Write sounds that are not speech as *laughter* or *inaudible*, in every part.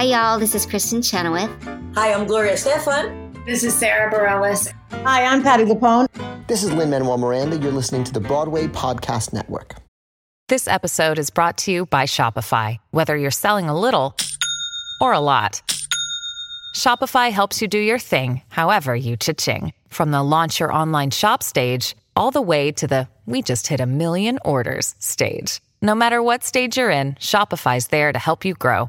Hi, y'all. This is Kristin Chenoweth. Hi, I'm Gloria Estefan. This is Sara Bareilles. Hi, I'm Patti LuPone. This is Lin Manuel Miranda. You're listening to the Broadway Podcast Network. This episode is brought to you by Shopify. Whether you're selling a little or a lot, Shopify helps you do your thing, however you cha-ching. From the launch your online shop stage, all the way to the we just hit a million orders stage. No matter what stage you're in, Shopify's there to help you grow.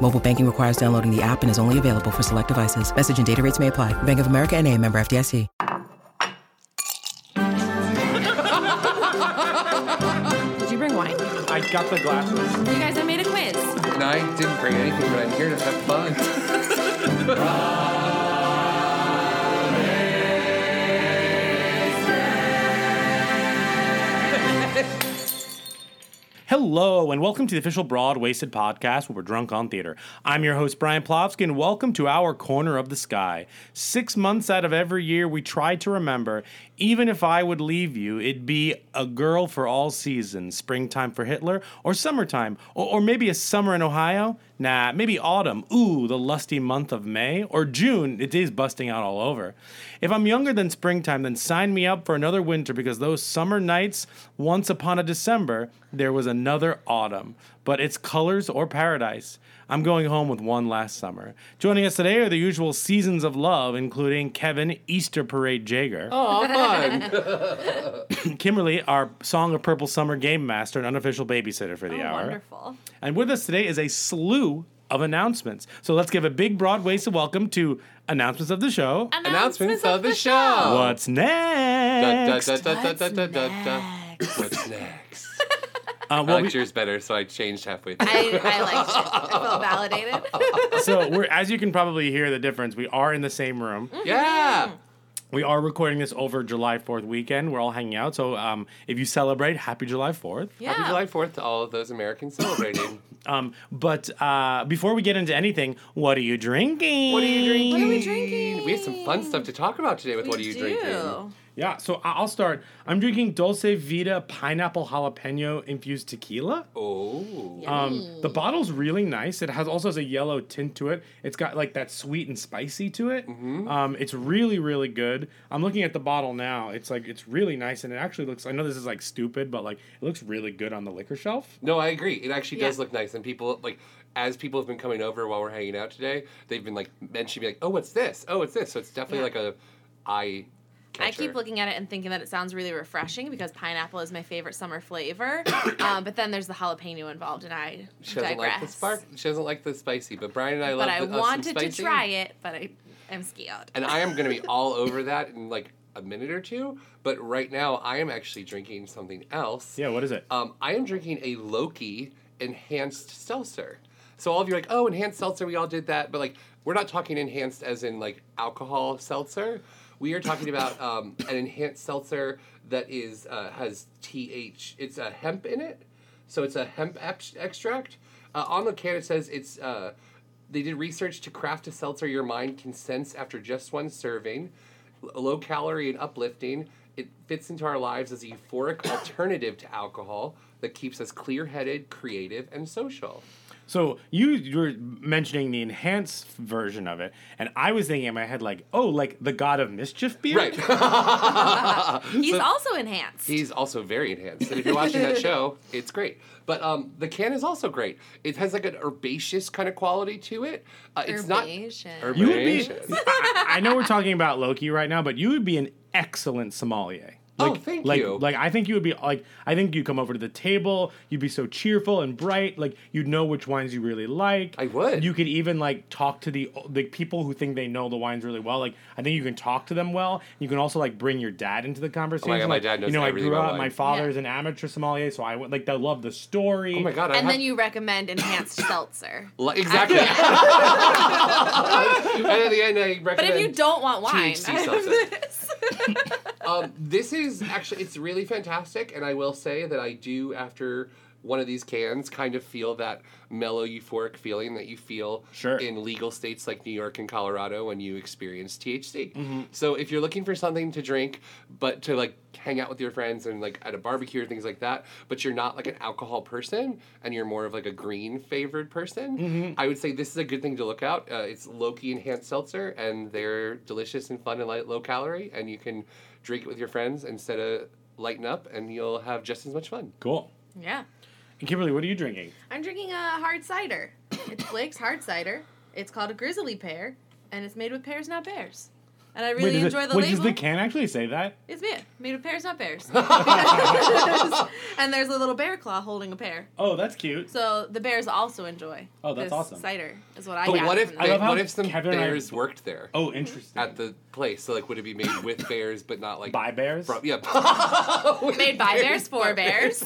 Mobile banking requires downloading the app and is only available for select devices. Message and data rates may apply. Bank of America and a member FDIC. Did you bring wine? I got the glasses. You guys, I made a quiz. No, I didn't bring anything, but I'm here to have fun. *laughs* Hello, and welcome to the official Broadwaysted podcast where we're drunk on theater. I'm your host, Brian Plofsky, and welcome to our corner of the sky. Six months out of every year, we try to remember even if I would leave you, it'd be a girl for all seasons springtime for Hitler, or summertime, or, or maybe a summer in Ohio. Nah, maybe autumn. Ooh, the lusty month of May. Or June, it is busting out all over. If I'm younger than springtime, then sign me up for another winter because those summer nights, once upon a December, there was another autumn. But it's colors or paradise. I'm going home with one last summer. Joining us today are the usual seasons of love, including Kevin Easter Parade Jager. Oh, fun. *laughs* Kimberly, our Song of Purple Summer game master and unofficial babysitter for the Oh, hour. wonderful. And with us today is a slew of announcements. So let's give a big, broad waist of welcome to announcements of the show. Announcements of the show. What's Da, next? da, da, da, da, da, da, da. What's next? Uh, I well, liked we- yours better, so I changed halfway through. I, I liked it. I felt validated. so we're, as you can probably hear the difference, we are in the same room. Yeah. We are recording this over July 4th weekend. We're all hanging out. So um, if you celebrate, happy July 4th. Yeah. Happy July 4th to all of those Americans celebrating. *laughs* Um, but uh, before we get into anything, what are you drinking? What are you drinking? What are we drinking? We have some fun stuff to talk about today with We What Are You do. Drinking? Yeah, so I- I'll start. I'm drinking Dulce Vida pineapple jalapeno infused tequila. Oh. Um, the bottle's really nice. It has also has a yellow tint to it. It's got like that sweet and spicy to it. Mm-hmm. Um, it's really really good. I'm looking at the bottle now. It's like it's really nice and it actually looks. I know this is like stupid, but like it looks really good on the liquor shelf. No, I agree. It actually does Yeah. look nice, and people like as people have been coming over while we're hanging out today, they've been like mentioning like, "Oh, what's this? Oh, it's this." So it's definitely Yeah. like a eye. I keep looking at it and thinking that it sounds really refreshing because pineapple is my favorite summer flavor. *coughs* um, but then there's the jalapeno involved, and I She doesn't digress. like the spark. She doesn't like the spicy, but Brian and I love. but I the, us some wanted to try it, but I am scared. and I am going to be *laughs* all over that in like a minute or two. But right now, I am actually drinking something else. Yeah, what is it? Um, I am drinking a Loki enhanced seltzer. So all of you are like, oh, enhanced seltzer, we all did that, but like we're not talking enhanced as in like alcohol seltzer. We are talking about um, an enhanced seltzer that is uh, has th. It's a hemp in it, so it's a hemp ex- extract. Uh, on the can it says it's. Uh, they did research to craft a seltzer your mind can sense after just one serving, L- low calorie and uplifting, It fits into our lives as a euphoric alternative to alcohol that keeps us clear headed, creative, and social. So you you were mentioning the enhanced version of it, and I was thinking in my head like, oh, like the God of Mischief beer. Right. *laughs* He's also enhanced. He's also very enhanced. And if you're watching that show, it's great. But um, the can is also great. It has like an herbaceous kind of quality to it. Uh, it's Herbaceous. not You would be. herbaceous. I, I know we're talking about Loki right now, but you would be an excellent sommelier. Oh, Like, thank like, you. Like I think you would be like I think you'd come over to the table. You'd be so cheerful and bright. Like you'd know which wines you really like. I would. You could even like talk to the the people who think they know the wines really well. Like I think you can talk to them well. You can also like bring your dad into the conversation. Oh my Like, dad knows You know, I grew up. My wine. father's Yeah. an amateur sommelier, so I would like they love the story. Oh my god! I and have, then you recommend enhanced seltzer. Li- exactly. *laughs* and at the end, I recommend. But if you don't want wine, *laughs* Um, this is actually it's really fantastic, and I will say that I do after one of these cans kind of feel that mellow euphoric feeling that you feel Sure. in legal states like New York and Colorado when you experience THC. Mm-hmm. So if you're looking for something to drink, but to like hang out with your friends and like at a barbecue or things like that, but you're not like an alcohol person and you're more of like a green favored person, Mm-hmm. I would say this is a good thing to look out. Uh, it's Loki enhanced seltzer, and they're delicious and fun and light, low calorie, and you can drink it with your friends instead of lighten up, and you'll have just as much fun. Cool. Yeah. Kimberly, what are you drinking? I'm drinking a hard cider. It's Blake's hard cider. It's called a grizzly pear, and it's made with pears, not bears. And I really does it- enjoy the wait, label. does the can actually say that? It's me, made of pears, not bears. *laughs* *laughs* and there's a little bear claw holding a pear. Oh, that's cute. So the bears also enjoy. Oh, that's this awesome. Cider is what I But got. what if from they, love how what if some Kevin and I- bears worked there Oh, interesting. at the place? So like, would it be made with bears, but not like By bears? From, yeah, *laughs* made by bears for bears?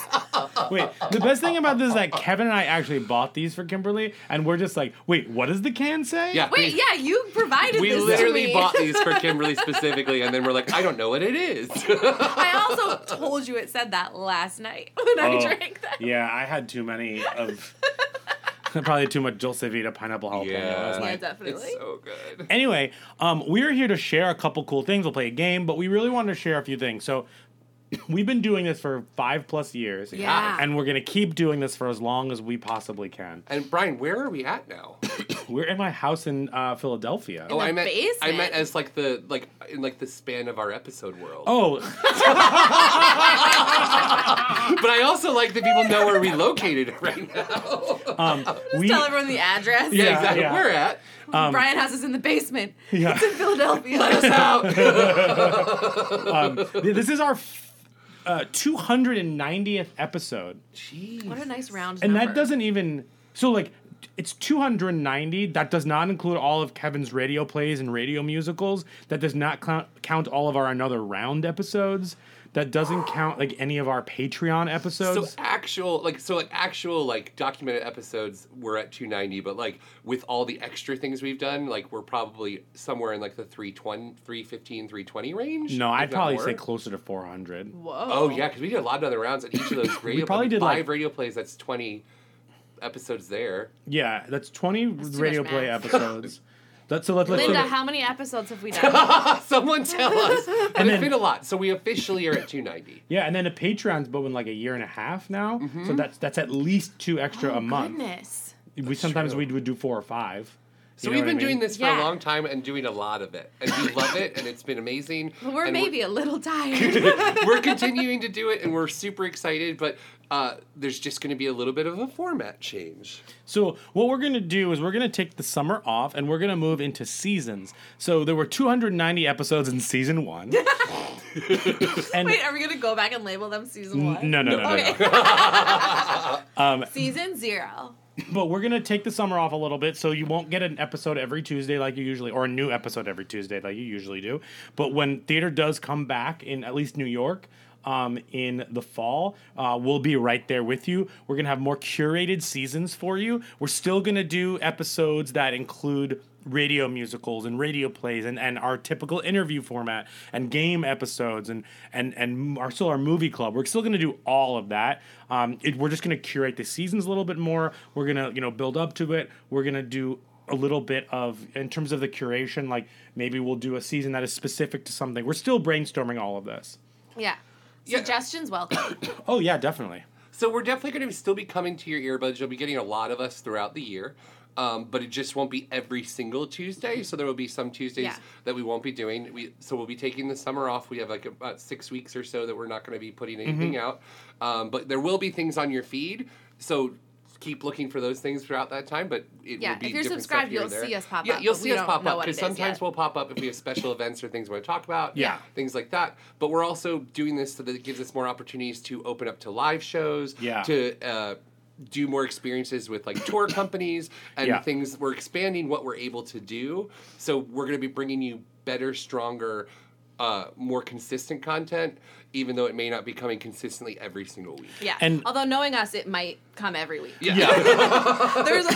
Wait, the best thing about this is that Kevin and I actually bought these for Kimberly, and we're just like, wait, what does the can say? Yeah, Wait, we, yeah, you provided we this to literally me. bought these for Kimberly specifically, and then we're like, I don't know what it is. I *laughs* also told you it said that last night *laughs* when I Oh, drank that. Yeah, I had too many of. *laughs* Probably too much Dulce Vida pineapple jalapeno. Yeah. last Yeah, night. definitely. it's so good. Anyway, um, we're here to share a couple cool things. We'll play a game, but we really wanted to share a few things. So, we've been doing this for five plus years. Yeah. And we're going to keep doing this for as long as we possibly can. And Brian, where are we at now? *coughs* We're in my house in uh, Philadelphia. Oh, the I meant I basement? meant as like the like in like the span of our episode world. Oh, *laughs* But I also like that people know where we located right now. *laughs* um, we. Tell everyone the address. yeah, Yeah, exactly. yeah. We're at. Brian has us in the basement. Yeah. It's in Philadelphia. Let us out. *laughs* um, this is our f- uh, 290th episode. Jeez. what a nice round and number. that doesn't even so like it's 290 that does not include all of kevin's radio plays and radio musicals that does not count, count all of our another round episodes that doesn't count like any of our patreon episodes. So actual like so like actual like documented episodes we're at 290 but like with all the extra things we've done like we're probably somewhere in like the 320 315 320 range no i'd probably more. say closer to 400 Whoa. oh yeah because we did a lot of other rounds at each of those *laughs* radio probably plays. did, five like- radio plays that's 20 episodes there yeah that's 20 too radio play *laughs* *laughs* episodes that's so let's, let's Linda, look- how many episodes have we done? *laughs* someone tell *laughs* us but And it's then- been a lot so we officially are at 290 yeah and then a patreon's been like a year and a half now Mm-hmm. so that's that's at least two extra Oh, a month Goodness. we sometimes true. we would do four or five so You know we've what I been mean? doing this for Yeah. a long time and doing a lot of it and we *laughs* love it and it's been amazing But we're and maybe a little *laughs* tired. we're *laughs* continuing to do it and we're super excited but uh, there's just going to be a little bit of a format change So what we're gonna do is we're gonna take the summer off and we're gonna move into seasons. So there were 290 episodes in season one. and Wait, are we going to go back and label them season one? no, no, no, no, Okay. no. Um, season zero. But we're gonna take the summer off a little bit, so you won't get an episode every Tuesday like you usually, or a new episode every Tuesday like you usually do. But when theater does come back in at least New York. Um, in the fall, uh, we'll be right there with you. We're gonna have more curated seasons for you. We're still gonna do episodes that include radio musicals and radio plays and, and our typical interview format and game episodes and and and our still our movie club. We're still gonna do all of that. Um, it, we're just gonna curate the seasons a little bit more. We're gonna you know build up to it. We're gonna do a little bit of in terms of the curation. Like maybe we'll do a season that is specific to something. We're still brainstorming all of this. Yeah. Yeah. Suggestions welcome. *coughs* Oh yeah, definitely. So we're definitely going to still be coming to your earbuds. You'll be getting a lot of us throughout the year. Um, but it just won't be every single Tuesday. So there will be some Tuesdays Yeah. that we won't be doing. We so we'll be taking the summer off. We have like about six weeks or so that we're not going to be putting anything out. Um, but there will be things on your feed. So keep looking for those things throughout that time. But it Yeah, will be if you're different subscribed, you'll see us pop yeah, up, you'll see us pop up because sometimes we'll pop up if we have special events or things we want to talk about. Yeah. things like that. But we're also doing this so that it gives us more opportunities to open up to live shows. Yeah. To uh, do more experiences with like tour *coughs* companies and Yeah. things. We're expanding what we're able to do. So we're going to be bringing you better, stronger, uh, more consistent content, even though it may not be coming consistently every single week. Yeah. And- Although knowing us, it might come every week. Yeah. *laughs* There's,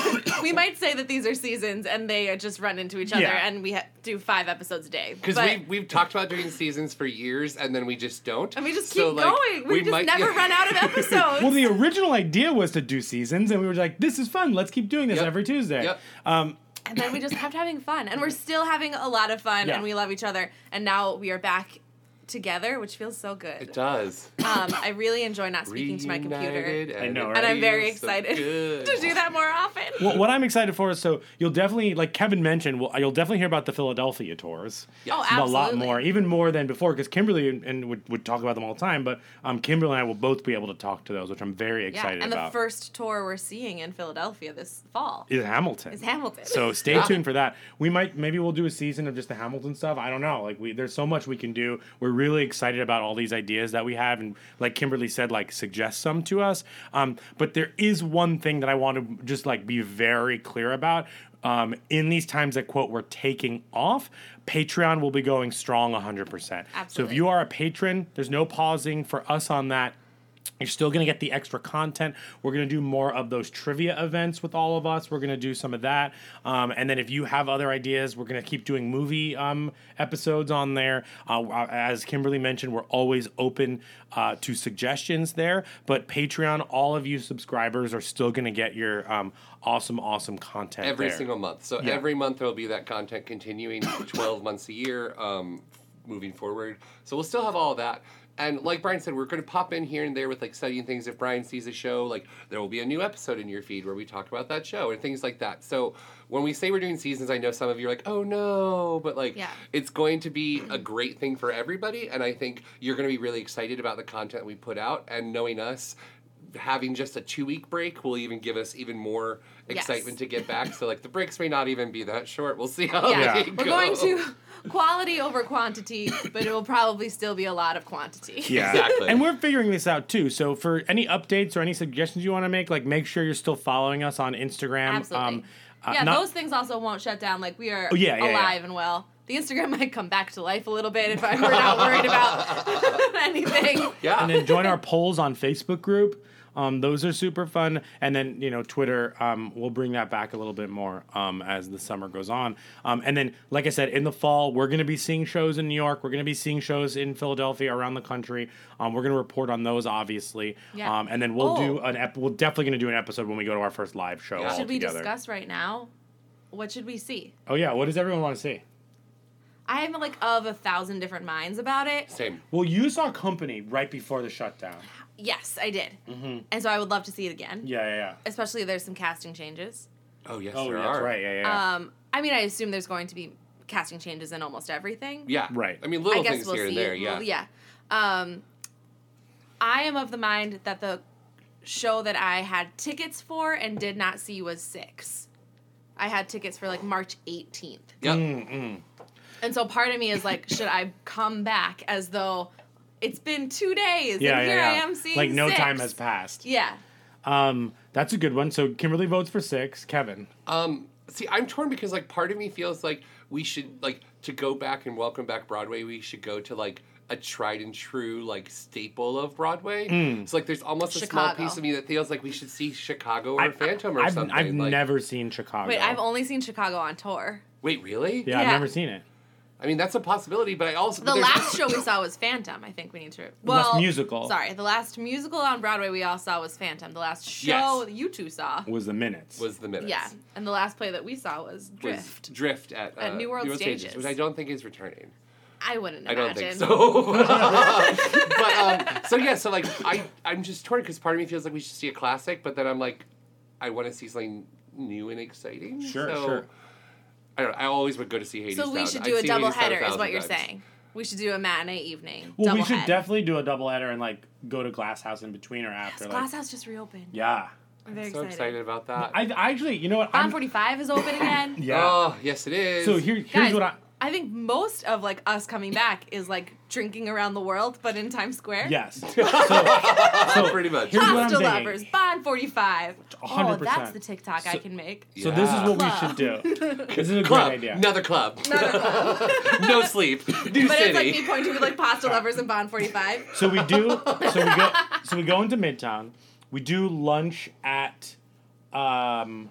we might say that these are seasons and they just run into each other, Yeah. and we ha- do five episodes a day. Because But- we've, we've talked about doing seasons for years and then we just don't. and we just keep So, like, going. We, just might- never *laughs* run out of episodes. Well, the original idea was to do seasons, and we were like, "This is fun. Let's keep doing this Yep. every Tuesday." Yep. Um, and then we just kept having fun, and we're still having a lot of fun, Yeah. and we love each other. And now we are back together, which feels so good. It does. Um, I really enjoy not speaking to my computer, Reunited I know, right? and I'm very feels so excited good. *laughs* to do that more often. well, what I'm excited for is so you'll definitely, like Kevin mentioned, well, you'll definitely hear about the Philadelphia tours. Oh, a lot more, even more than before, because Kimberly and, and would, would talk about them all the time. But um, Kimberly and I will both be able to talk to those, which I'm very Yeah, excited and about. And the first tour we're seeing in Philadelphia this fall is Hamilton. is Hamilton. So stay *laughs* tuned for that. We might maybe we'll do a season of just the Hamilton stuff. I don't know. Like we there's so much we can do. We're really excited about all these ideas that we have and like Kimberly said like suggest some to us. Um but there is one thing that I want to just like be very clear about. Um, in these times that quote we're taking off, Patreon will be going strong 100%. So if you are a patron, there's no pausing for us on that. You're still going to get the extra content. We're going to do more of those trivia events with all of us. We're going to do some of that. Um, and then if you have other ideas, we're going to keep doing movie um, episodes on there. Uh, as Kimberly mentioned, we're always open uh, to suggestions there. But Patreon, all of you subscribers are still going to get your um, awesome, awesome content every there. single month. So Yeah. every month there will be that content continuing 12 months a year um, moving forward. So we'll still have all of that. And like Brian said, we're going to pop in here and there with like studying things. If Brian sees a show, like there will be a new episode in your feed where we talk about that show and things like that. So when we say we're doing seasons, I know some of you are like, oh no, but like Yeah. it's going to be a great thing for everybody. And I think you're going to be really excited about the content we put out and knowing us. Having just a two week break will even give us even more Yes. excitement to get back. So like the breaks may not even be that short. We'll see how yeah, they we're going to quality over quantity, but it will probably still be a lot of quantity. Yeah. Exactly. And we're figuring this out too. So for any updates or any suggestions you want to make, like make sure you're still following us on Instagram. Absolutely. uh, yeah, not- those things also won't shut down. Like we are Oh, yeah, yeah, yeah. alive and well. The Instagram might come back to life a little bit if I, we're not worried about *laughs* anything. yeah. and then join our polls on Facebook group. Um, those are super fun. And then, you know, Twitter, um, we'll bring that back a little bit more um, as the summer goes on. Um, and then, like I said, in the fall, we're going to be seeing shows in New York. We're going to be seeing shows in Philadelphia, around the country. Um, we're going to report on those, obviously. Yeah. Um, and then we'll do Oh. an ep- we're definitely going to do an episode when we go to our first live show. Yeah. all Should we together. discuss right now? What should we see? Oh, yeah. What does everyone want to see? I am like of a thousand different minds about it. Same. Well, you saw Company right before the shutdown. Yes, I did. And so I would love to see it again. Yeah, yeah, yeah. Especially if there's some casting changes. Oh yes, Oh, there that's are. right. Yeah, yeah. yeah. Um, I mean, I assume there's going to be casting changes in almost everything. Yeah. Right. I mean, I little guess things we'll here see. and there. it. Yeah. Well, yeah. Um, I am of the mind that the show that I had tickets for and did not see was Six. I had tickets for like March 18th. Yep. Mm, And so part of me is like, should I come back as though it's been two days yeah, and yeah, here yeah. I am seeing like no Six? time has passed. Yeah. Um, that's a good one. So Kimberly votes for six. Kevin. Um, see, I'm torn because like part of me feels like we should like to go back and welcome back Broadway. We should go to like a tried and true like staple of Broadway. Hmm. So like, there's almost a small piece of me that feels like we should see Chicago or Phantom or I've, something. I've like, never seen Chicago. Wait, I've only seen Chicago on tour. Wait, really? yeah, I've never seen it. I mean, that's a possibility, but I also The last *laughs* show we saw was Phantom. I think we need to. Well, last musical. Sorry, the last musical on Broadway we all saw was Phantom. The last show Yes. you two saw. Was the minutes. was the minutes. Yeah, and the last play that we saw was Was Drift. Drift at, At uh, New World Stages. which I don't think is returning. I wouldn't I don't imagine. think so. *laughs* but um, so yeah, so like I I'm just torn because part of me feels like we should see a classic, but then I'm like, I want to see something new and exciting. Sure, so, sure. I don't. know, I always would go to see Hades. So we Town. should I'd do a double Hades header, is what you're times. saying. We should do a matinee evening. Well, we should head. definitely do a double header and like go to Glass House in between or after. like, Glass House just reopened. yeah. I'm very So excited. excited about that. I, I actually, you know what? Bond I'm, 45 is open again. *laughs* yeah. Oh yes, it is. so here, here's Guys, what I. I think most of like us coming back is like drinking around the world, but in Times Square. Yes. *laughs* So, so pretty much. here's what I'm lovers, Bond 45. Oh, 100%. that's the TikTok I can make. So this is Yeah. what we should do. *laughs* This is a great idea. Another club. Another club. *laughs* no sleep. New But city. it's like me pointing with like pasta lovers and Bond 45. So we do. So we go. So we go into Midtown. We do lunch at. Um.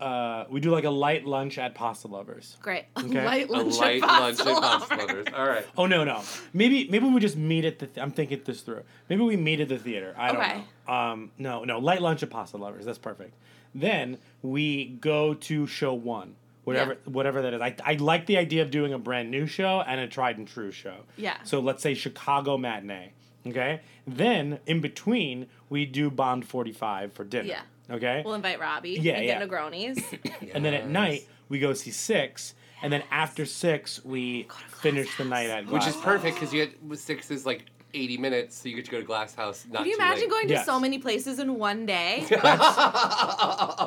Uh, we do like a light lunch at Pasta Lovers. Great. *laughs* Okay. Light a lunch light at lunch pasta and pasta lovers. lovers. All right. Oh no no. Maybe maybe we just meet at the. Th- I'm thinking this through. Maybe we meet at the theater. I don't Okay. know. Um. No no. Light lunch at Pasta Lovers. That's perfect. Then we go to show one. Whatever Yeah. whatever that is. I I like the idea of doing a brand new show and a tried and true show. Yeah. So let's say Chicago matinee. Okay. Then in between we do Bond 45 for dinner. Yeah. Okay. We'll invite Robbie Yeah, and yeah. get Negronis. *coughs* And then at night we go see six. And then after six we finish the night at Which is perfect because you get six is like 80 minutes, so you get to go to Glass House. Not Can you imagine late. going to Yes. so many places in one day? *laughs*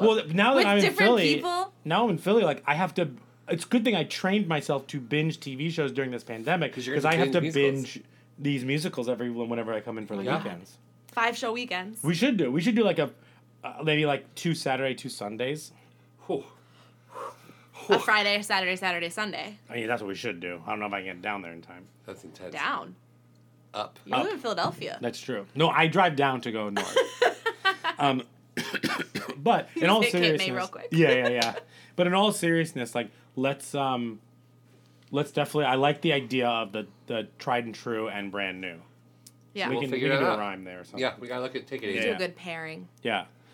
Well, now that With I'm in Philly, people? now I'm in Philly. Like I have to. It's a good thing I trained myself to binge TV shows during this pandemic you're because I have to binge musicals. binge these musicals every whenever I come in for the God. weekends. Five show weekends. We should do. We should do like a uh, maybe like two Saturday, two Sundays. Whew. A Friday, Saturday, Saturday, Sunday. I mean, that's what we should do. I don't know if I can get down there in time. That's intense. Down. Up. You live in Philadelphia. That's true. No, I drive down to go north. *laughs* um, *coughs* but in all hit Cape May seriousness, real quick. yeah, yeah, yeah. But in all seriousness, like let's um, let's definitely. I like the idea of the the tried and true and brand new. Yeah. We We'll can, we figure can it do a rhyme there or something. Yeah, we gotta look at take it easy. Do Yeah. a good pairing. Yeah.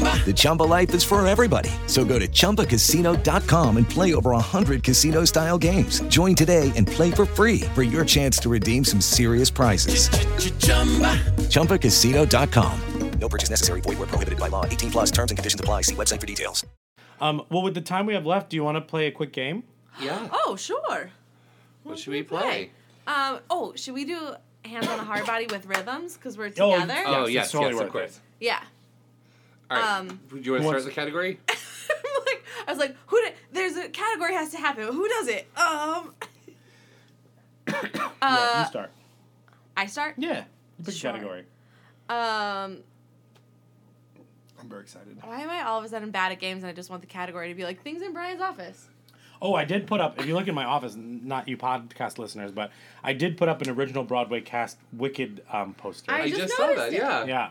The Chumba life is for everybody. So go to ChumbaCasino.com and play over 100 casino-style games. Join today and play for free for your chance to redeem some serious prizes. ChumbaCasino.com. No purchase necessary. Void were prohibited by law. 18 plus terms and conditions apply. See website for details. Um, well, with the time we have left, do you want to play a quick game? Yeah. Oh, sure. What should we play? Um, oh, should we do hands on a hard body with rhythms because we're Oh, together? Yes, Oh it's yes, totally yes, worth of course. Yeah. All right. Um, Do you want to start the category? *laughs* like, I was like, who? Did, there's a category has to happen. Who does it? Um. *coughs* *coughs* yeah, uh, you start. I start. Yeah. You pick a Sure. category. Um. I'm very excited. Why am I all of a sudden bad at games and I just want the category to be like things in Brian's office? Oh, I did put up. If you look in my office, n- not you podcast listeners, but I did put up an original Broadway cast Wicked um, poster. I I just just saw noticed that. it. Yeah. yeah,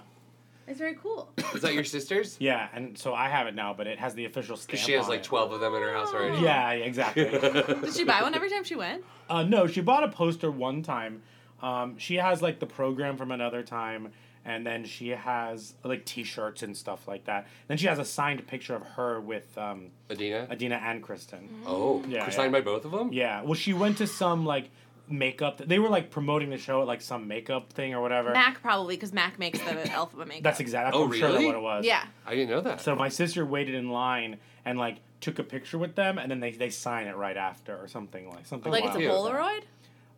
It's very cool. Is that your sister's? *coughs* yeah, and so I have it now, but it has the official stamp. Because she has on like it. 12 of them in her house already. Yeah, yeah, exactly. *laughs* Did she buy one every time she went? uh, no, she bought a poster one time. Um, she has like the program from another time, and then she has like T-shirts and stuff like that. Then she has a signed picture of her with um, Idina? Idina and Kristin. Oh, Yeah, signed yeah. by both of them? Yeah, well, she went to some like makeup. They were like promoting the show at like some makeup thing or whatever. Mac probably because Mac makes the *coughs* alphabet makeup. That's exactly. Oh, I'm sure that's really? what it was. Yeah. I didn't know that. So my sister waited in line and like took a picture with them, and then they they sign it right after or something like something. Like it's a wild. Polaroid.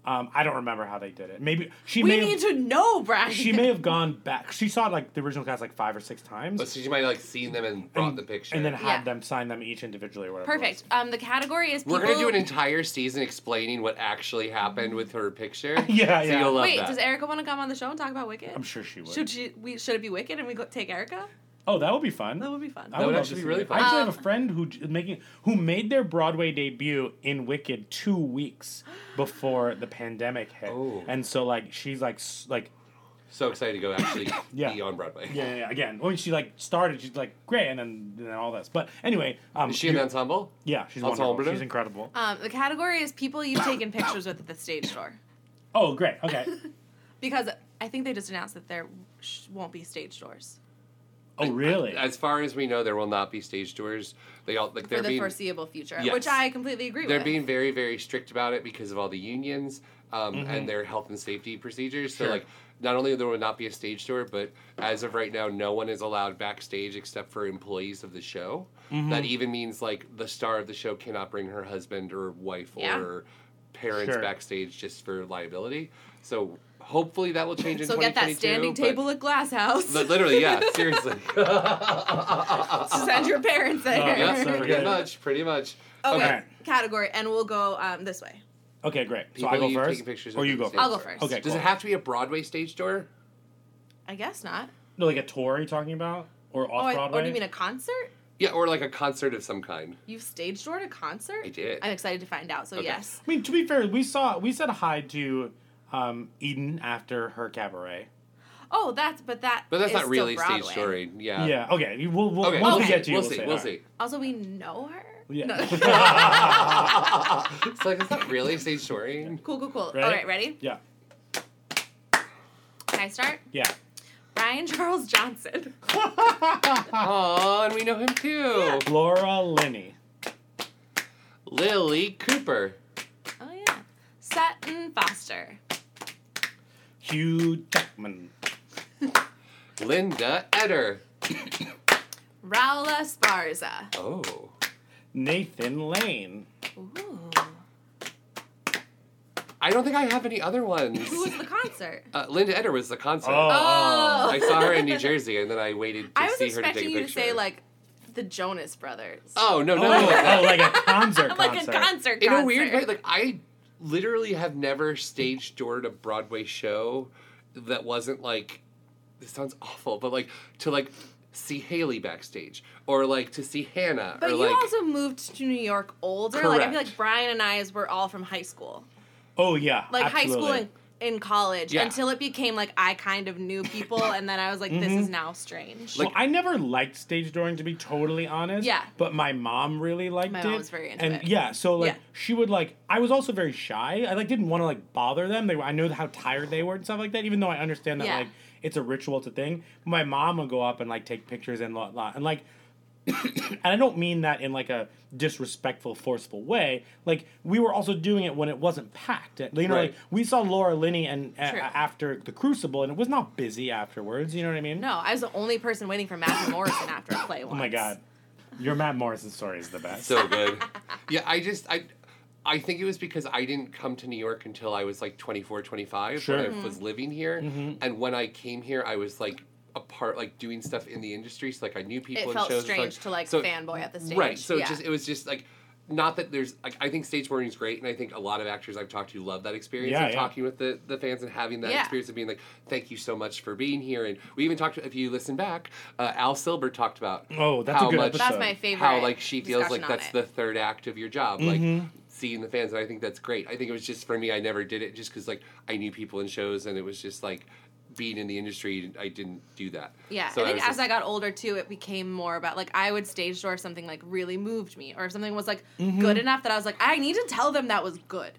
Um, I don't remember how they did it. Maybe she we may need have, to know, Brian. she may have gone back. She saw like the original cast like five or six times. But so she might have like seen them and brought the picture. and then had Yeah. them sign them each individually or whatever. Perfect. Um, the category is We're gonna do an entire season explaining what actually happened with her picture. *laughs* Yeah, so yeah. You'll love Wait, that. does Erica want to come on the show and talk about Wicked? I'm sure she would. Should she? We should it be Wicked and we go take Erica? Oh, that would be fun. That would be fun. I That would love actually to be see really that. fun. I actually Um, have a friend who j- making who made their Broadway debut in Wicked two weeks *gasps* before the pandemic hit, Oh. and so like she's like s- like so excited to go actually *coughs* Yeah. be on Broadway. yeah, yeah, yeah, again when she like started she's like great and then and then all this but anyway um Is she in you- the ensemble? yeah she's Ensemble? wonderful she's incredible Um, the category is people you've taken pictures with at the stage door. oh great okay *laughs* Because I think they just announced that there sh- won't be stage doors oh really As far as we know, there will not be stage tours. They all like for they're for the being foreseeable future, Yes. which I completely agree with. they're being very very strict about it because of all the unions um, Mhm. and their health and safety procedures. So like. Not only there will not be a stage tour, but as of right now, no one is allowed backstage except for employees of the show. Mhm. That even means like the star of the show cannot bring her husband or wife Yeah. or parents Sure. backstage just for liability. So hopefully that will change in so get that standing table at Glass House. Li- Literally, yeah, *laughs* seriously. *laughs* Send your parents there. Oh, yeah, so pretty much, pretty much. Okay. Okay. Category, and we'll go um, this way. okay great so People I go you've first pictures or you go first I'll go first. okay Does cool. it have to be a Broadway stage door? I guess not. no like a tour are you talking about or Oh, off I, Broadway or do you mean a concert? Yeah, or like a concert of some kind. You've stage doored a concert? I did. I'm excited to find out. So Okay. yes. I mean to be fair we saw we said hi to um, Eden after her cabaret Oh, that's but that. But that's is not really stage story. Yeah. yeah okay we'll, we'll Okay. once we Okay. get to you we'll, see. We'll all right. see. Also, we know her. Yeah. No. *laughs* it's like it's not really stage story. cool, cool, cool. Ready? All right, ready? yeah Can I start? yeah Brian Charles Johnson. *laughs* Oh, and we know him too. Laura Linney Lily Cooper. Oh yeah. Sutton Foster. Hugh Jackman Linda Eder. Raúl Esparza. Oh. Nathan Lane Ooh. I don't think I have any other ones. Who was the concert? Uh, Linda Eder was the concert. Oh. Oh. I saw her in New Jersey, and then I waited to I see her to take a expecting you to picture. say like the Jonas Brothers. oh no, Oh, no, no. oh, like a concert *laughs* like concert. a concert. in concert. a weird way, like I literally have never stage doored a Broadway show that wasn't like this sounds awful, but like to like see Haley backstage or like to see Hannah But or you like also moved to New York older. Like I feel like Brian and I as we're all from high school. Oh yeah, Like high school and in college Yeah. until it became like I kind of knew people and then I was like, this Mm-hmm. is now strange. well, I never liked stage dooring to be totally honest. Yeah. But my mom really liked My it. mom was very into and it. yeah, so like Yeah. she would like I was also very shy. I like didn't want to like bother them. They were, I know how tired they were and stuff like that. Even though I understand that Yeah. like it's a ritual, it's a thing. My mom would go up and like take pictures and lot, lot and like and I don't mean that in like a disrespectful, forceful way. Like we were also doing it when it wasn't packed. You know, Right. like we saw Laura Linney and uh, after the Crucible, and it was not busy afterwards. You know what I mean? no, I was the only person waiting for Matthew Morrison after a play once. Oh my god, your Matt Morrison story is the best. so good. *laughs* yeah, I just I I think it was because I didn't come to New York until I was like 24, 25 Sure. when Mm-hmm. I was living here. Mhm. And when I came here, I was like a part like doing stuff in the industry. So like I knew people It in felt shows. and strange stuff. to like So- fanboy at the stage. Right. So yeah. it just it was just like not that there's like I think stage boarding is great, and I think a lot of actors I've talked to love that experience Yeah, of yeah. talking with the, the fans and having that Yeah. experience of being like, thank you so much for being here. And we even talked if you listen back, uh, Al Silber talked about Oh, that's a how good much episode. That's my favorite. how like she feels like that's it. the third act of your job, Mhm. like seeing the fans, and I think that's great. I think it was just for me, I never did it just because like I knew people in shows, and it was just like being in the industry, I didn't do that. Yeah, So I think was as just- I got older too, it became more about like I would stage door if something like really moved me, or if something was like Mm-hmm. good enough that I was like, I need to tell them that was good.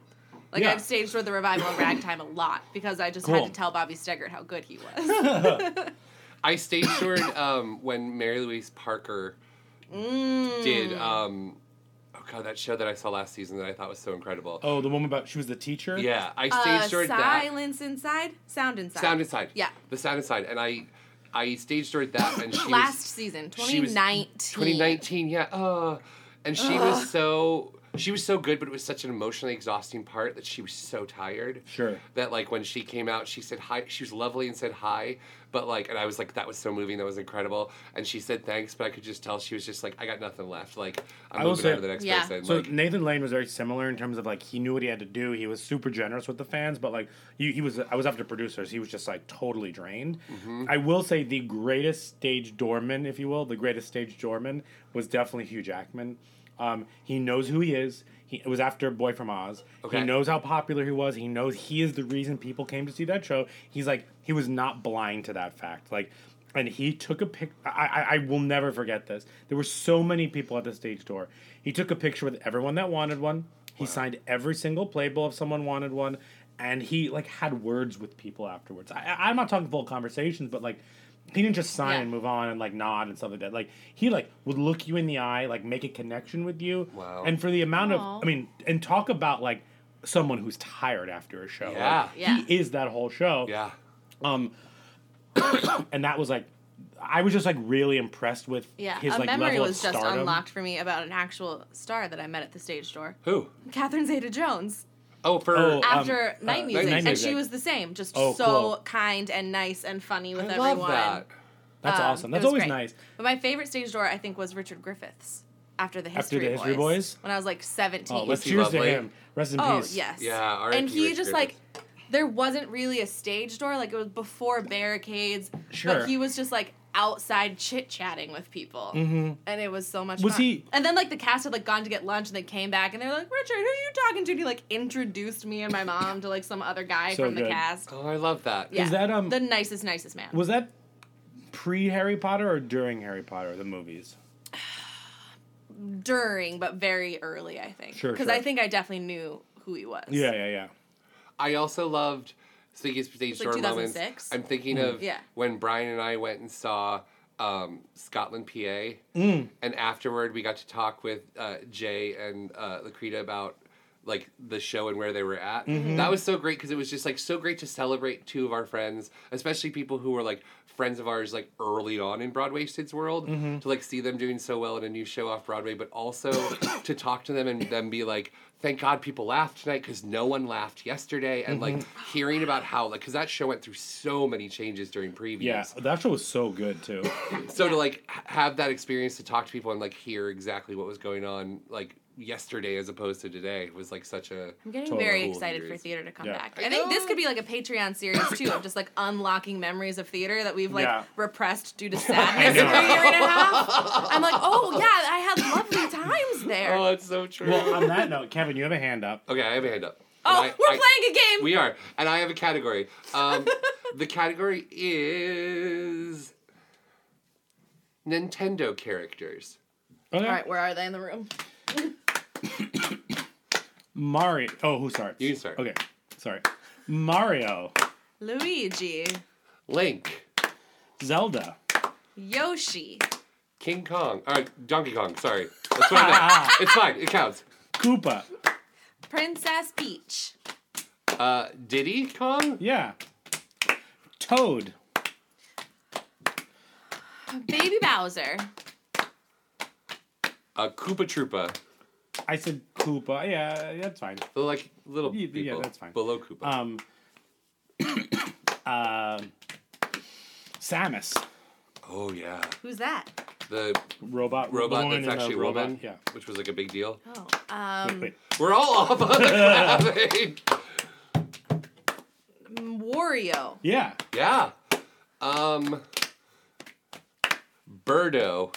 Like Yeah. I've staged door the revival of Ragtime a lot because I just Cool. had to tell Bobby Steggert how good he *laughs* was. *laughs* I staged *laughs* doored um, when Mary Louise Parker did. Mm. Um, oh god, that show that I saw last season that I thought was so incredible. Oh, the woman about she was the teacher. Yeah, I uh, stage doored that. silence inside, sound inside, Sound inside. Yeah, The sound inside, and I, I stage doored that, and she last was season, she was- 2019. 2019. Yeah. Uh, and she was so. She was so good, but it was such an emotionally exhausting part that she was so tired. Sure. That like when she came out, she said hi. She was lovely and said hi, but like, and I was like, that was so moving. That was incredible. And she said thanks, but I could just tell she was just like, I got nothing left. Like, I'm I will moving say- on to the next Yeah. person. So like, Nathan Lane was very similar in terms of like he knew what he had to do. He was super generous with the fans, but like he, he was I was after producers. He was just like totally drained. Mm-hmm. I will say the greatest stage doorman, if you will, the greatest stage doorman was definitely Hugh Jackman. Um, he knows who he is. He it was after Boy from Oz. Okay. He knows how popular he was. He knows he is the reason people came to see that show. He's like he was not blind to that fact. Like and he took a pic. I, I I will never forget this. There were so many people at the stage door. He took a picture with everyone that wanted one. He signed every single playbill if someone wanted one, and he like had words with people afterwards. I- I'm not talking full conversations, but like he didn't just sign Yeah. and move on and like nod and stuff like that. Like he like would look you in the eye, like make a connection with you. Wow. And for the amount Aw. of, I mean, and talk about like someone who's tired after a show. Like, Yeah. Yeah. He is that whole show. yeah. Um, *coughs* and that was like, I was just like really impressed with Yeah, his a like memory level was of just stardom. unlocked for me about an actual star that I met at the stage door. Who? Catherine Zeta-Jones. Oh, for Oh, um, After uh, Night Night Music, and Music. she was the same, just Oh, so cool. kind and nice and funny with I everyone. love that. That's Um, awesome. it That's was always great. nice. But my favorite stage door, I think, was Richard Griffiths after the After History, the History Boys? when I was like seventeen. Oh, let's he cheers lovely? to him. Rest in Oh peace. yes. Yeah, R.I.P. And he Rich just Griffiths. like there wasn't really a stage door, like it was before barricades. Sure. But he was just like outside chit chatting with people. Mm-hmm. And it was so much Was fun. he- And then like the cast had like gone to get lunch and they came back and they're like, Richard, who are you talking to? And he like introduced me and my mom to like some other guy So from the cast. Oh, I love that. Yeah. Is that, um, the nicest, nicest man. Was that pre Harry Potter or during Harry Potter, the movies? *sighs* During, but very early, I think. Sure, Because sure. I think I definitely knew who he was. Yeah, yeah, yeah. I also loved speaking of stage It's like moments. I'm thinking Mm. of Yeah. when Brian and I went and saw um, Scotland, PA, Mm. and afterward we got to talk with uh, Jay and uh, Lakrita about like the show and where they were at. Mm-hmm. That was so great because it was just like so great to celebrate two of our friends, especially people who were like friends of ours like early on in Broadwaysted's world Mm-hmm. to like see them doing so well in a new show off Broadway, but also *coughs* to talk to them and them be like, thank God people laughed tonight because no one laughed yesterday, and like Mm-hmm. hearing about how like because that show went through so many changes during previews. Yeah, that show was so good too. *coughs* So to like have that experience to talk to people and like hear exactly what was going on like yesterday as opposed to today was like such a. I'm getting Totally very cool excited for theater to come Yeah. back. I I, think this could be like a Patreon series too of just like unlocking memories of theater that we've like Yeah. repressed due to *laughs* sadness for a year and a half. I'm like, oh *laughs* yeah, I had lovely times there. Oh, it's so true. well, on that note, Kevin, you have a hand up. okay, I have a hand up. oh, I- we're I- playing a game. We are, and I have a category. Um, *laughs* the category is Nintendo characters. Okay. All right, where are they in the room? Mario. Oh, who starts? You start. Okay, sorry. Mario, Luigi, Link, Zelda, Yoshi, King Kong. All right, Donkey Kong. Sorry, that's what I meant. It's fine. It counts. Koopa. Princess Peach, Uh, Diddy Kong. Yeah. Toad. Baby Bowser, Uh, Koopa Troopa. I said Koopa. Yeah, that's fine. The like little Yeah, people. yeah, that's fine. Below Koopa. Um. uh, *coughs* Samus. oh yeah, who's that? the Robot. robot woman that's actually a robot. woman. Yeah. which was like a big deal. Oh, Wait, um, wait. We're all off on the clapping. Wario, Yeah. Yeah. Um. Birdo.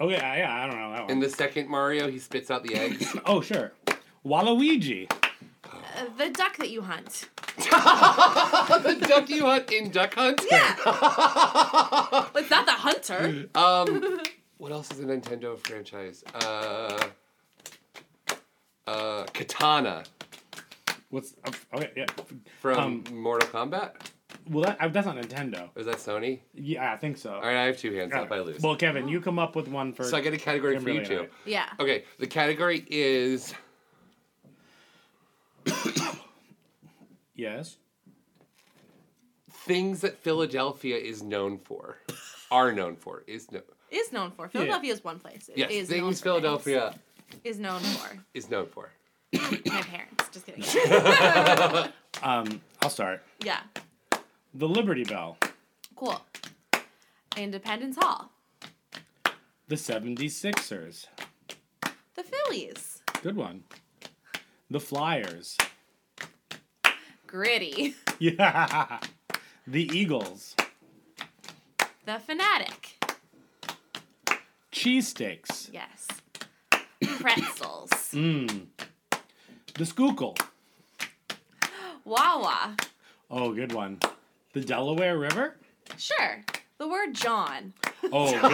Okay. uh, Yeah. I don't know that one. In the second Mario, he spits out the eggs. *laughs* oh sure. Waluigi. uh, the duck that you hunt. *laughs* the duck you hunt in Duck Hunt. Yeah, *laughs* it's not the hunter. Um. What else is a Nintendo franchise? Uh. Uh, Kitana What's uh, okay? Yeah. from Um, Mortal Kombat. Well, that, that's not Nintendo. Is that Sony? Yeah, I think so. All right, I have two hands Yeah. up. I lose. Well, Kevin, you come up with one for. so I get a category for you Kimberly two. and Yeah. Okay, the category is Yes. things that Philadelphia is known for, are known for, is no. Is known for Philadelphia is one place. It Yes, is known things for Philadelphia is known for? is known for? *coughs* My parents. Just kidding. *laughs* *laughs* Um, I'll start. yeah. The Liberty Bell, Cool. Independence Hall. the 76ers. The Phillies. Good one. The Flyers. Gritty. *laughs* Yeah. The Eagles. The Fanatic. Cheesesteaks. Yes. Pretzels. Mmm. *clears throat* The Schuylkill. Wawa. Oh, good one. The Delaware River. Sure. The word jawn. Oh, *laughs* good one.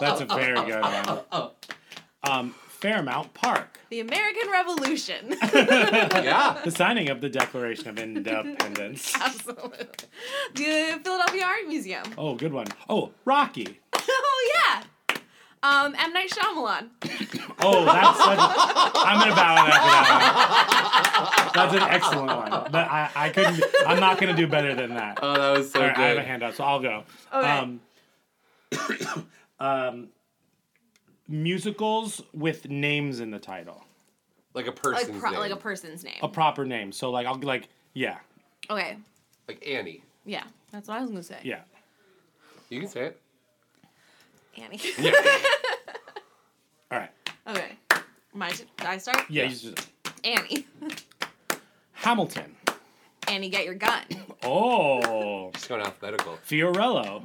That's a very good one. Um, Fairmount Park. The American Revolution. *laughs* Yeah. The signing of the Declaration of Independence. Absolutely. The Philadelphia Art Museum. Oh, good one. Oh, Rocky. *laughs* oh yeah. Um, M Night Shyamalan. *coughs* Oh, that's such I'm gonna bow out after that one. That's an excellent one. But I, I couldn't I'm not gonna do better than that. Oh, that was so All right, I have a handout, so I'll go. Okay. Um, *coughs* um, musicals with names in the title. Like a Like person's pro- name. like a person's name. A proper name. So like I'll like yeah. Okay. Like Annie. Yeah. That's what I was gonna say. Yeah. You can say it. Annie. Yeah. *laughs* All right. okay. My did I start? Yeah, you just Annie. Hamilton. Annie, get your gun. Oh. Just going alphabetical. Fiorello.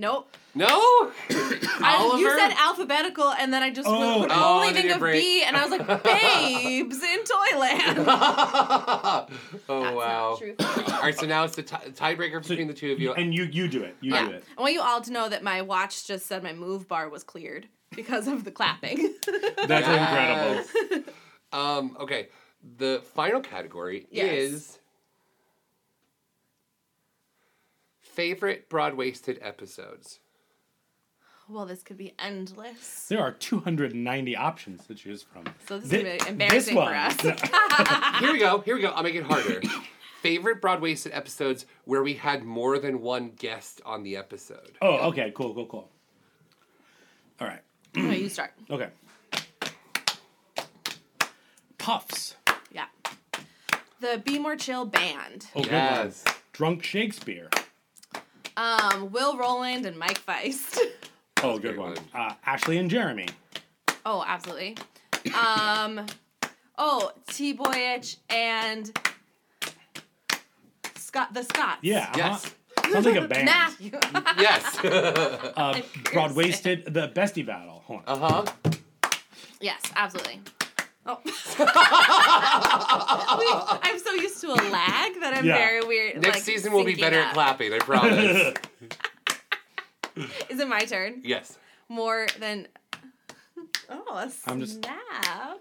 Nope. No. *coughs* I, you said alphabetical, and then I just Oh. could Oh, only and then think of brain- B, and I was like, *laughs* babes in Toyland. *laughs* *laughs* oh wow. *coughs* All right, so now it's the ti tiebreaker between the two of you. And you you do it. You Yeah. do it. I want you all to know that my watch just said my move bar was cleared because of the clapping. That's incredible. Um, okay, the final category Yes. is favorite Broadwaysted episodes. well, this could be endless. There are 290 options to choose from. So this Thi- is gonna be embarrassing this for us. *laughs* Here we go. Here we go. I'll make it harder. *coughs* favorite Broadwaysted episodes where we had more than one guest on the episode. Oh, okay, cool, cool, cool. All right. okay, you start. *clears throat* Okay. Puffs. Yeah. The Be More Chill band. Oh, good Yes. one. Drunk Shakespeare. Um, Will Roland and Mike Faist. *laughs* Oh, good one. Uh, Ashley and Jeremy. Oh, absolutely. Um, oh, T Boyich and Scott the Scots. Yeah. uh-huh. Yes. Sounds like a band. *laughs* Matthew. *laughs* Yes. Uh, Broadwaysted, the Bestie Battle. Hold on. uh huh. yes, absolutely. Oh. *laughs* I'm so used to a lag that I'm Yeah. very weird. Next like, season we'll be syncing better at up. clapping. I promise. *laughs* Is it my turn? yes. More than. Oh, a I'm just- snap.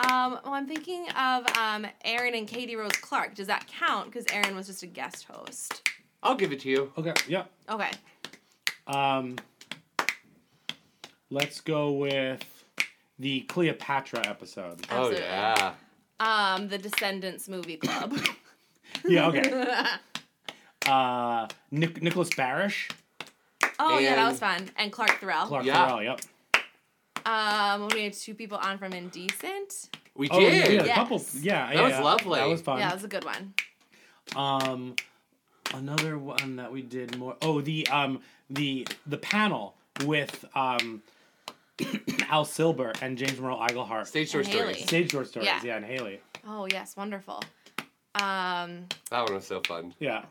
Um, well, I'm thinking of um, Aaron and Katie Rose Clark. Does that count? Because Aaron was just a guest host. I'll give it to you. Okay. Yeah. Okay. Um, let's go with the Cleopatra episode. Oh yeah. Um, the Descendants movie club. *coughs* Yeah. Okay. *laughs* Uh, Nic- Nicholas Barasch. oh yeah, that And- was fun. And Clark Thorell. Clark Yeah. Farrell. Yep. Um, we had two people on from Indecent. We Oh, did. yeah, a Yes. couple. Yeah, That yeah, was yeah. lovely. That was fun. Yeah, that was a good one. Um, another one that we did more. Oh, the um the the panel with um *coughs* Al Silber and James Merle Iglehart. Stage door And Haley. stories. Stage door stories. Yeah. Yeah, and Haley. Oh yes, wonderful. Um, That one was so fun. Yeah.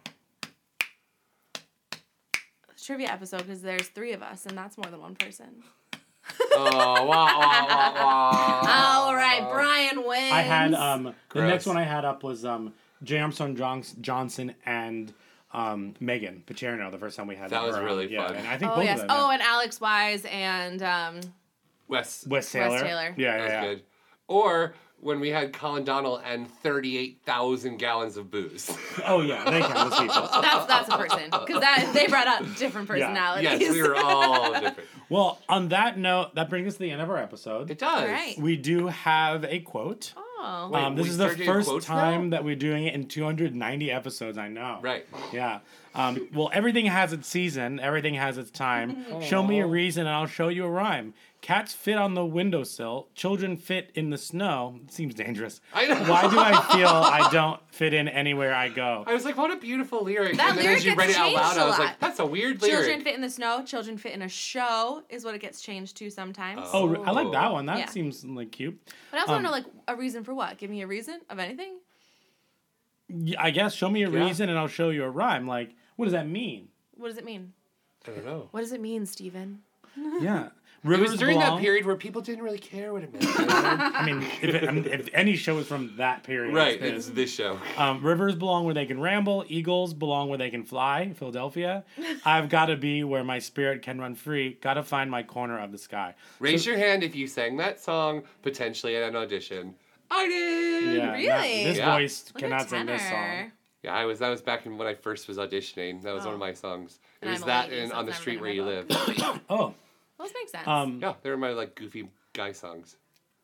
trivia episode because there's three of us and that's more than one person. Oh, wow, wow, wow, wow. All right, Brian wins. I had um the Gross. next one I had up was um Jay Armstrong Johns- Johnson and um Megan Pacherno the first time we had That was her on. really yeah, fun. And I think Oh both yes. of them. Oh, yeah. and Alex Wyse and um, Wes. Wes Taylor. Taylor. Yeah, That yeah, was yeah. good. Or when we had Colin Donnell and 38,000 gallons of booze. *laughs* Oh yeah, they count as people. *laughs* that's that's a person because that they brought up different Yeah. personalities. yes, we were all *laughs* different. Well, on that note, that brings us to the end of our episode. It does. All right. We do have a quote. Oh. Oh. um, this is the first time now? that we're doing it in 290 episodes. I know. Right. Yeah. Um, well, everything has its season. Everything has its time. *laughs* Show me a reason, and I'll show you a rhyme. Cats fit on the windowsill. Children fit in the snow. It seems dangerous. I know. Why do I feel *laughs* I don't fit in anywhere I go? I was like, what a beautiful lyric. That and then lyric as you gets read it out changed loud, a I was lot. like, that's a weird lyric. Children fit in the snow. Children fit in a show is what it gets changed to sometimes. Oh, I like that one. That Yeah. seems like cute. But I also want Um, to know like a reason for what. Give me a reason of anything. Yeah, I guess show me a Yeah. reason, and I'll show you a rhyme. Like, what does that mean? What does it mean? I don't know. What does it mean, Steven? Yeah. *laughs* It was during that period where people didn't really care what it meant. *laughs* I mean, if, it, I mean, if any show is from that period, right, it's it's this show. Um, rivers belong where they can ramble. Eagles belong where they can fly. Philadelphia. *laughs* I've got to be where my spirit can run free. Got to find my corner of the sky. Raise your hand if you sang that song potentially at an audition. I did. Yeah, Really? that- this Yeah. voice Look cannot sing this song. Yeah, I was. That was back in when I first was auditioning. That was one of my songs. It And was I'm that lady, and on the street where you live. *coughs* Oh, Those make sense. um, yeah, they were my like goofy guy songs.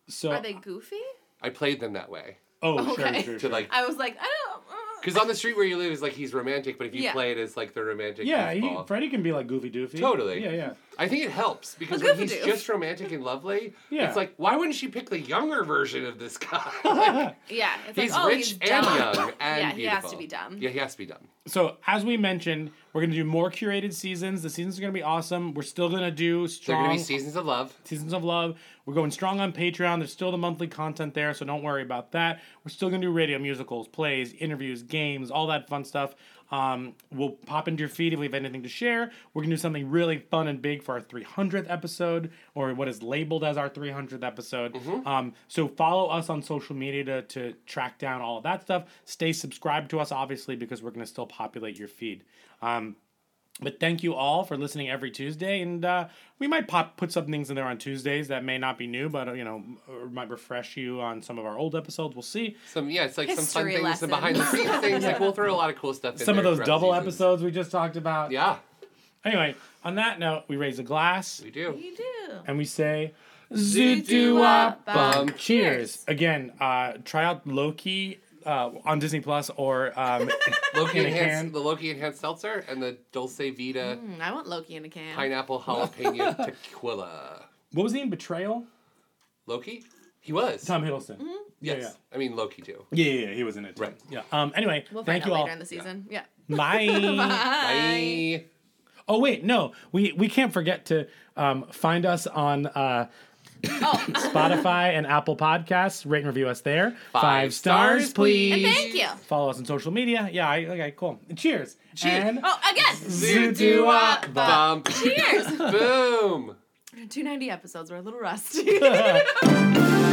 so Are they goofy? I played them that way oh, sure, Okay. sure, to like I was like, I don't. uh, because on the street where you live is like he's romantic, but if you Yeah. play it as like the romantic, yeah, he, Freddie can be like goofy doofy. Totally. Yeah, yeah. I think it helps because Well, when he's goofy-doo. just romantic and lovely, *laughs* Yeah. it's like why wouldn't she pick the younger version of this guy? *laughs* *laughs* Yeah, it's he's like, oh, rich he's and dumb. young and yeah, he has to be dumb. Yeah, he has to be dumb. So as we mentioned, we're gonna do more curated seasons. The seasons are gonna be awesome. We're still gonna do They're strong gonna be seasons of love. Seasons of Love. We're going strong on Patreon. There's still the monthly content there, so don't worry about that. We're still gonna do radio musicals, plays, interviews, games, all that fun stuff. Um, we'll pop into your feed if we have anything to share. We're gonna do something really fun and big for our 300th episode, or what is labeled as our 300th episode. Um, so follow us on social media to, to track down all of that stuff. Stay subscribed to us, obviously, because we're gonna still populate your feed. Um, but thank you all for listening every Tuesday, and uh, we might pop put some things in there on Tuesdays that may not be new, but uh, you know, might refresh you on some of our old episodes. We'll see. Some yeah, it's like some fun History things, some behind the scenes *laughs* things. Like we'll throw a lot of cool stuff. in Some of those double seasons. episodes we just talked about. Yeah, Anyway, on that note, we raise a glass we do. You do. and we say Zoot-doo-wop Zoot-doo-wop-bum. bum. Cheers. Again, uh, try out Loki uh, on Disney Plus or um, *laughs* Loki in a enhanced can. the Loki enhanced seltzer and the Dulce Vida Mm, I want Loki in a can. pineapple jalapeno *laughs* tequila. What was the name? Betrayal. Loki, he was. Tom Hiddleston. Mm-hmm. Yeah, yes, I mean Loki too. yeah, yeah, yeah. He was in it. Too. Right. Yeah. Um. Anyway, We'll thank find you out all. later in the season. Yeah. Bye. Bye. Oh wait, no, we we can't forget to um, find us on uh, Oh, *laughs* Spotify and Apple Podcasts. Rate and review us there. Five stars, please. and thank you. Follow us on social media. Yeah, I, okay, cool. And cheers. And Oh, again. Zoot-doo-wop Bump. *laughs* Cheers. Boom. 290 episodes. We're a little rusty. *laughs*